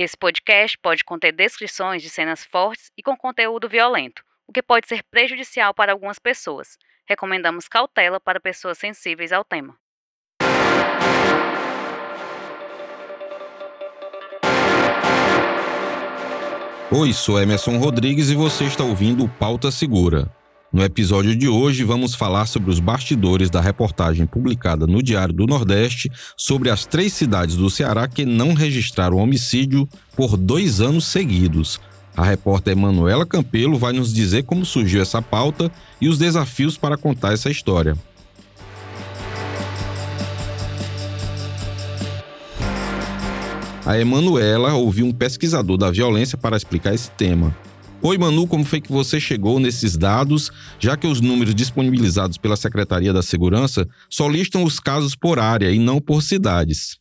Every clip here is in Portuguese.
Esse podcast pode conter descrições de cenas fortes e com conteúdo violento, o que pode ser prejudicial para algumas pessoas. Recomendamos cautela para pessoas sensíveis ao tema. Oi, sou Emerson Rodrigues e você está ouvindo Pauta Segura. No episódio de hoje, vamos falar sobre os bastidores da reportagem publicada no Diário do Nordeste sobre as três cidades do Ceará que não registraram homicídio por dois anos seguidos. A repórter Emanuela Campelo vai nos dizer como surgiu essa pauta e os desafios para contar essa história. A Emanuela ouviu um pesquisador da violência para explicar esse tema. Oi, Manu, como foi que você chegou nesses dados, já que os números disponibilizados pela Secretaria da Segurança só listam os casos por área e não por cidades?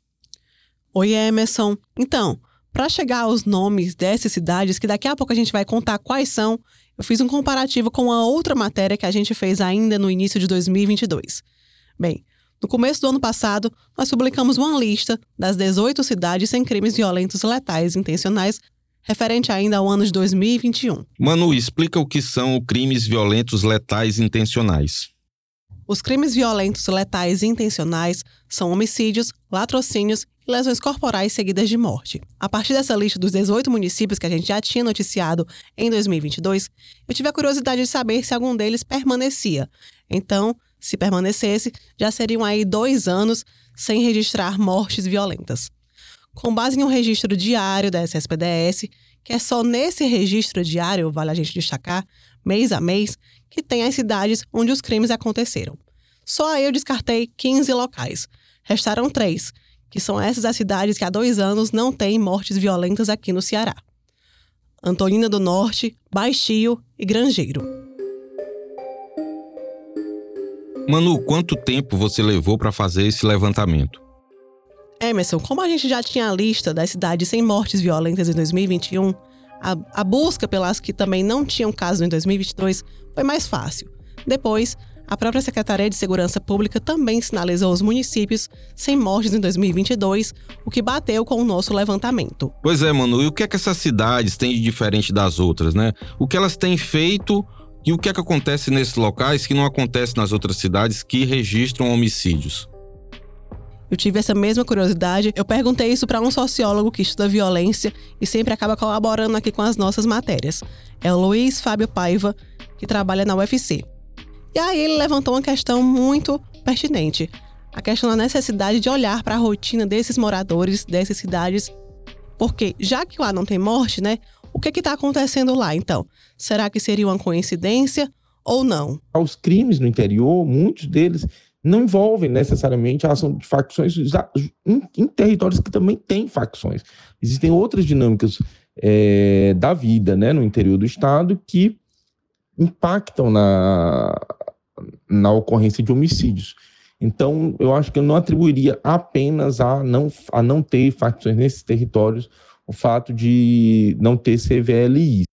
Oi, Emerson. Então, para chegar aos nomes dessas cidades, que daqui a pouco a gente vai contar quais são, eu fiz um comparativo com a outra matéria que a gente fez ainda no início de 2022. Bem, no começo do ano passado, nós publicamos uma lista das 18 cidades sem crimes violentos letais intencionais referente ainda ao ano de 2021. Manu, explica o que são crimes violentos letais intencionais. Os crimes violentos letais intencionais são homicídios, latrocínios e lesões corporais seguidas de morte. A partir dessa lista dos 18 municípios que a gente já tinha noticiado em 2022, eu tive a curiosidade de saber se algum deles permanecia. Então, se permanecesse, já seriam aí dois anos sem registrar mortes violentas com base em um registro diário da SSPDS, que é só nesse registro diário, vale a gente destacar, mês a mês, que tem as cidades onde os crimes aconteceram. Só aí eu descartei 15 locais. Restaram três, que são essas as cidades que há dois anos não têm mortes violentas aqui no Ceará. Antonina do Norte, Baixio e Grangeiro. Manu, quanto tempo você levou para fazer esse levantamento? Emerson, como a gente já tinha a lista das cidades sem mortes violentas em 2021, a, a busca pelas que também não tinham caso em 2022 foi mais fácil. Depois, a própria Secretaria de Segurança Pública também sinalizou os municípios sem mortes em 2022, o que bateu com o nosso levantamento. Pois é, mano, e o que é que essas cidades têm de diferente das outras, né? O que elas têm feito e o que é que acontece nesses locais que não acontece nas outras cidades que registram homicídios? Eu tive essa mesma curiosidade. Eu perguntei isso para um sociólogo que estuda violência e sempre acaba colaborando aqui com as nossas matérias. É o Luiz Fábio Paiva, que trabalha na UFC. E aí ele levantou uma questão muito pertinente. A questão da necessidade de olhar para a rotina desses moradores dessas cidades. Porque, já que lá não tem morte, né? O que está acontecendo lá, então? Será que seria uma coincidência ou não? Os crimes no interior, muitos deles não envolvem necessariamente a ação de facções em, em territórios que também têm facções. Existem outras dinâmicas é, da vida né, no interior do Estado que impactam na, na ocorrência de homicídios. Então, eu acho que eu não atribuiria apenas a não, a não ter facções nesses territórios o fato de não ter CVLI.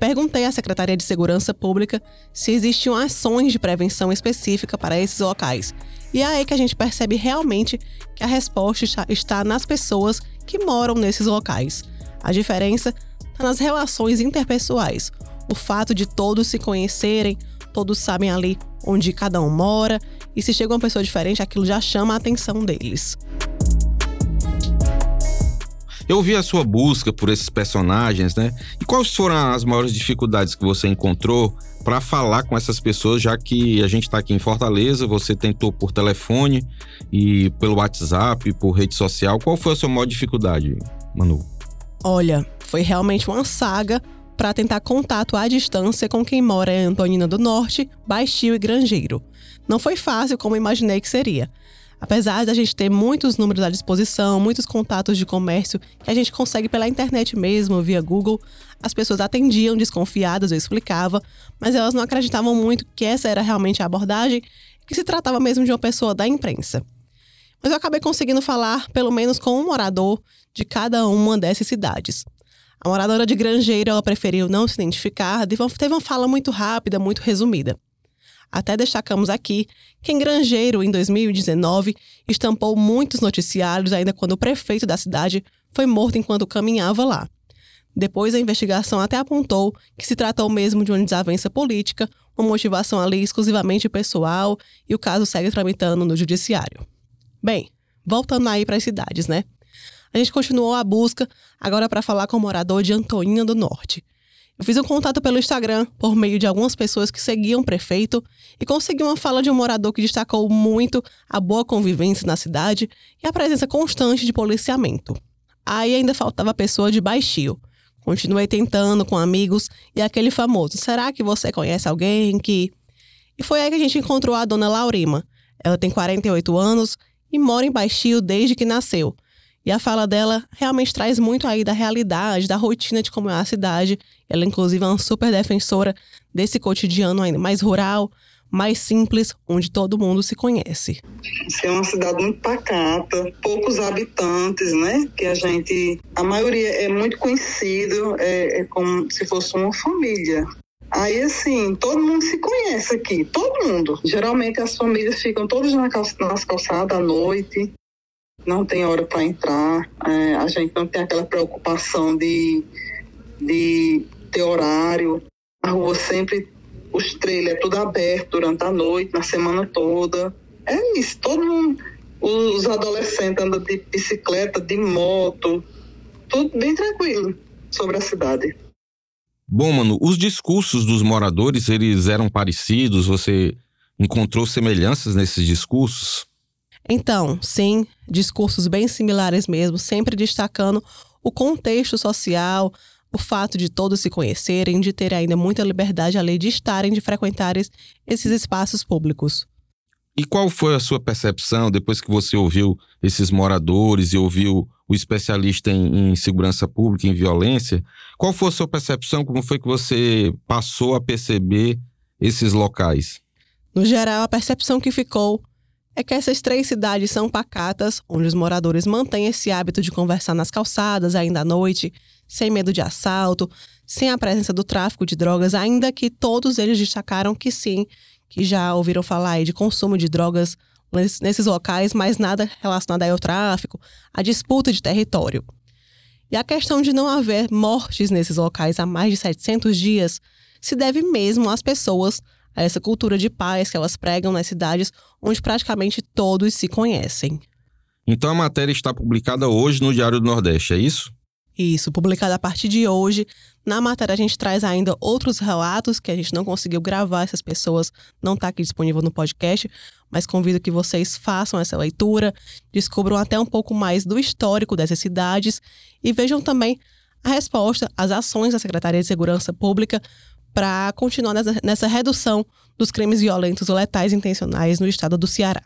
Perguntei à Secretaria de Segurança Pública se existiam ações de prevenção específica para esses locais. E é aí que a gente percebe realmente que a resposta está nas pessoas que moram nesses locais. A diferença está nas relações interpessoais. O fato de todos se conhecerem, todos sabem ali onde cada um mora, e se chega uma pessoa diferente, aquilo já chama a atenção deles. Eu vi a sua busca por esses personagens, né? E quais foram as maiores dificuldades que você encontrou para falar com essas pessoas, já que a gente está aqui em Fortaleza, você tentou por telefone e pelo WhatsApp, por rede social. Qual foi a sua maior dificuldade, Manu? Olha, foi realmente uma saga para tentar contato à distância com quem mora em Antonina do Norte, Baixio e Grangeiro. Não foi fácil como imaginei que seria. Apesar de a gente ter muitos números à disposição, muitos contatos de comércio que a gente consegue pela internet mesmo, via Google, as pessoas atendiam desconfiadas, eu explicava, mas elas não acreditavam muito que essa era realmente a abordagem, que se tratava mesmo de uma pessoa da imprensa. Mas eu acabei conseguindo falar pelo menos com um morador de cada uma dessas cidades. A moradora de Grangeiro, ela preferiu não se identificar, teve uma fala muito rápida, muito resumida. Até destacamos aqui que em Grangeiro, em 2019, estampou muitos noticiários ainda quando o prefeito da cidade foi morto enquanto caminhava lá. Depois, a investigação até apontou que se tratou mesmo de uma desavença política, uma motivação ali exclusivamente pessoal, e o caso segue tramitando no judiciário. Bem, voltando aí para as cidades, né? A gente continuou a busca, agora para falar com o morador de Antoninha do Norte. Eu fiz um contato pelo Instagram por meio de algumas pessoas que seguiam o prefeito e consegui uma fala de um morador que destacou muito a boa convivência na cidade e a presença constante de policiamento. Aí ainda faltava a pessoa de baixio. Continuei tentando com amigos e aquele famoso: será que você conhece alguém que. E foi aí que a gente encontrou a dona Laurima. Ela tem 48 anos e mora em Baixio desde que nasceu. E a fala dela realmente traz muito aí da realidade, da rotina de como é a cidade. Ela, inclusive, é uma super defensora desse cotidiano ainda mais rural, mais simples, onde todo mundo se conhece. É uma cidade muito pacata, poucos habitantes, né? Que a gente, a maioria é muito conhecido, é, é como se fosse uma família. Aí, assim, todo mundo se conhece aqui, todo mundo. Geralmente as famílias ficam todas nas calçadas à noite, não tem hora para entrar, é, a gente não tem aquela preocupação de, de ter horário. A rua sempre os trailers é tudo aberto durante a noite, na semana toda. É isso, todo mundo, os adolescentes andam de bicicleta, de moto, tudo bem tranquilo sobre a cidade. Bom, mano, os discursos dos moradores, eles eram parecidos? Você encontrou semelhanças nesses discursos? Então, sim, discursos bem similares mesmo, sempre destacando o contexto social, o fato de todos se conhecerem, de ter ainda muita liberdade além de estarem, de frequentarem esses espaços públicos. E qual foi a sua percepção depois que você ouviu esses moradores e ouviu o especialista em, em, segurança pública, em violência? Qual foi a sua percepção? Como foi que você passou a perceber esses locais? No geral, a percepção que ficou é que essas três cidades são pacatas, onde os moradores mantêm esse hábito de conversar nas calçadas ainda à noite, sem medo de assalto, sem a presença do tráfico de drogas, ainda que todos eles destacaram que sim, que já ouviram falar de consumo de drogas nesses locais, mas nada relacionado ao tráfico, à disputa de território. E a questão de não haver mortes nesses locais há mais de 700 dias se deve mesmo às pessoas, a essa cultura de paz que elas pregam nas cidades onde praticamente todos se conhecem. Então a matéria está publicada hoje no Diário do Nordeste, é isso? Isso, publicado a partir de hoje. Na matéria a gente traz ainda outros relatos que a gente não conseguiu gravar, essas pessoas não está aqui disponível no podcast, mas convido que vocês façam essa leitura, descubram até um pouco mais do histórico dessas cidades e vejam também a resposta às ações da Secretaria de Segurança Pública para continuar nessa, nessa redução dos crimes violentos ou letais intencionais no estado do Ceará.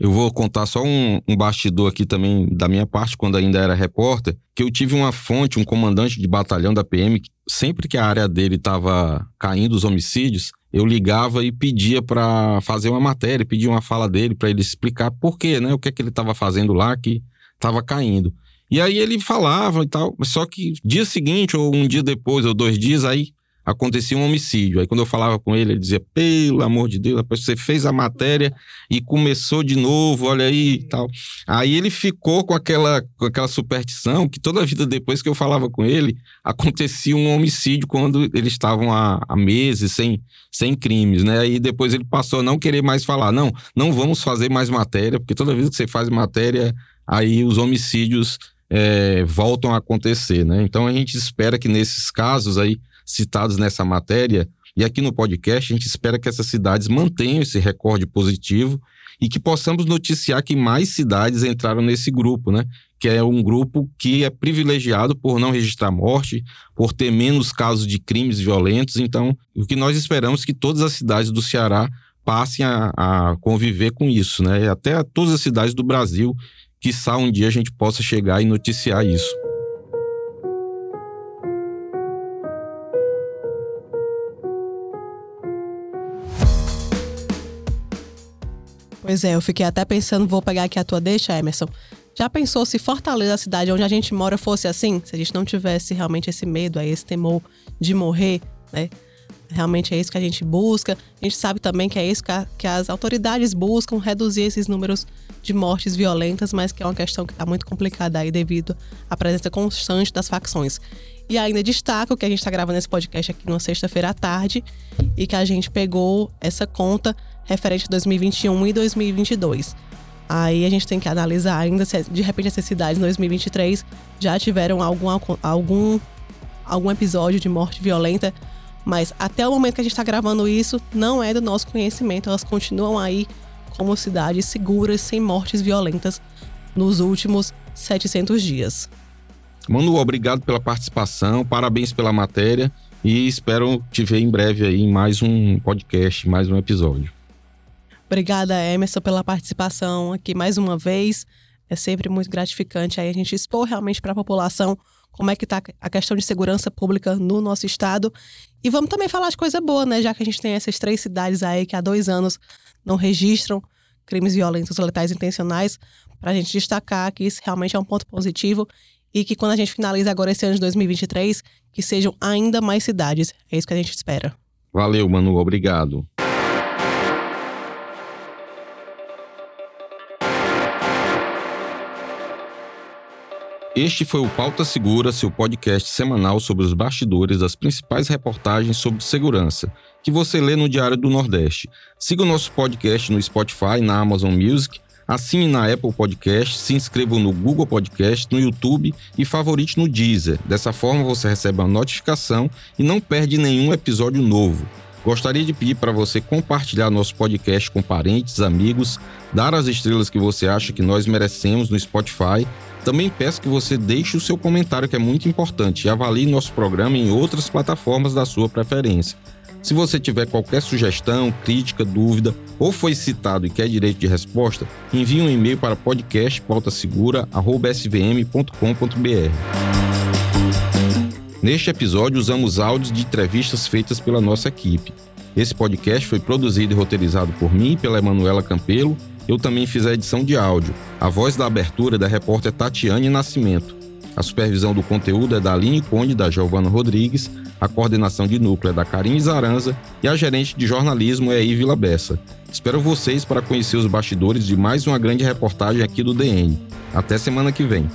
Eu vou contar só um, um, bastidor aqui também da minha parte, quando ainda era repórter, que eu tive uma fonte, um comandante de batalhão da PM, que sempre que a área dele estava caindo os homicídios, eu ligava e pedia para fazer uma matéria, pedia uma fala dele para ele explicar por quê, né? O que é que ele estava fazendo lá que estava caindo. E aí ele falava e tal, só que dia seguinte, ou um dia depois, ou dois dias, aí acontecia um homicídio. Aí quando eu falava com ele, ele dizia: pelo amor de Deus, você fez a matéria e começou de novo, olha aí e tal. Aí ele ficou com aquela, com aquela superstição que toda a vida depois que eu falava com ele, acontecia um homicídio quando eles estavam há, há meses sem, sem crimes, né? Aí depois ele passou a não querer mais falar: não, não vamos fazer mais matéria, porque toda vez que você faz matéria, aí os homicídios. É, voltam a acontecer, né? Então a gente espera que nesses casos aí citados nessa matéria. E aqui no podcast, a gente espera que essas cidades mantenham esse recorde positivo e que possamos noticiar que mais cidades entraram nesse grupo, né? Que é um grupo que é privilegiado por não registrar morte, por ter menos casos de crimes violentos. Então, o que nós esperamos é que todas as cidades do Ceará passem a, a conviver com isso, né? E até todas as cidades do Brasil, que um dia a gente possa chegar e noticiar isso. Pois é, eu fiquei até pensando, vou pegar aqui a tua deixa, Emerson. Já pensou se Fortaleza, a cidade onde a gente mora, fosse assim? Se a gente não tivesse realmente esse medo, esse temor de morrer, né? Realmente é isso que a gente busca. A gente sabe também que é isso que, que as autoridades buscam, reduzir esses números de mortes violentas, mas que é uma questão que está muito complicada aí devido à presença constante das facções. E ainda destaco que a gente está gravando esse podcast aqui numa sexta-feira à tarde e que a gente pegou essa conta referente a 2021 e 2022. Aí a gente tem que analisar ainda se de repente essas cidades em 2023 já tiveram algum, algum, algum episódio de morte violenta, mas até o momento que a gente está gravando isso, não é do nosso conhecimento. Elas continuam aí como cidades seguras, sem mortes violentas nos últimos 700 dias. Manu, obrigado pela participação, parabéns pela matéria e espero te ver em breve aí em mais um podcast, mais um episódio. Obrigada, Emerson, pela participação aqui mais uma vez. É sempre muito gratificante aí a gente expor realmente para a população como é que está a questão de segurança pública no nosso estado. E vamos também falar de coisa boa, né? Já que a gente tem essas três cidades aí que há dois anos não registram crimes violentos letais intencionais, para a gente destacar que isso realmente é um ponto positivo e que quando a gente finaliza agora esse ano de 2023, que sejam ainda mais cidades. É isso que a gente espera. Valeu, Manu. Obrigado. Este foi o Pauta Segura, seu podcast semanal sobre os bastidores das principais reportagens sobre segurança, que você lê no Diário do Nordeste. Siga o nosso podcast no Spotify, na Amazon Music Assine na Apple Podcast, se inscreva no Google Podcast, no YouTube e favorite no Deezer. Dessa forma você recebe uma notificação e não perde nenhum episódio novo. Gostaria de pedir para você compartilhar nosso podcast com parentes, amigos, dar as estrelas que você acha que nós merecemos no Spotify. Também peço que você deixe o seu comentário, que é muito importante, e avalie nosso programa em outras plataformas da sua preferência. Se você tiver qualquer sugestão, crítica, dúvida ou foi citado e quer direito de resposta, envie um e-mail para podcastpautasegura.svm.com.br. Neste episódio, usamos áudios de entrevistas feitas pela nossa equipe. Esse podcast foi produzido e roteirizado por mim e pela Emanuela Campelo. Eu também fiz a edição de áudio. A voz da abertura é da repórter Tatiane Nascimento. A supervisão do conteúdo é da Aline Conde, da Giovana Rodrigues, a coordenação de núcleo é da Karine Zaranza e a gerente de jornalismo é a Ivila Bessa. Espero vocês para conhecer os bastidores de mais uma grande reportagem aqui do DN. Até semana que vem.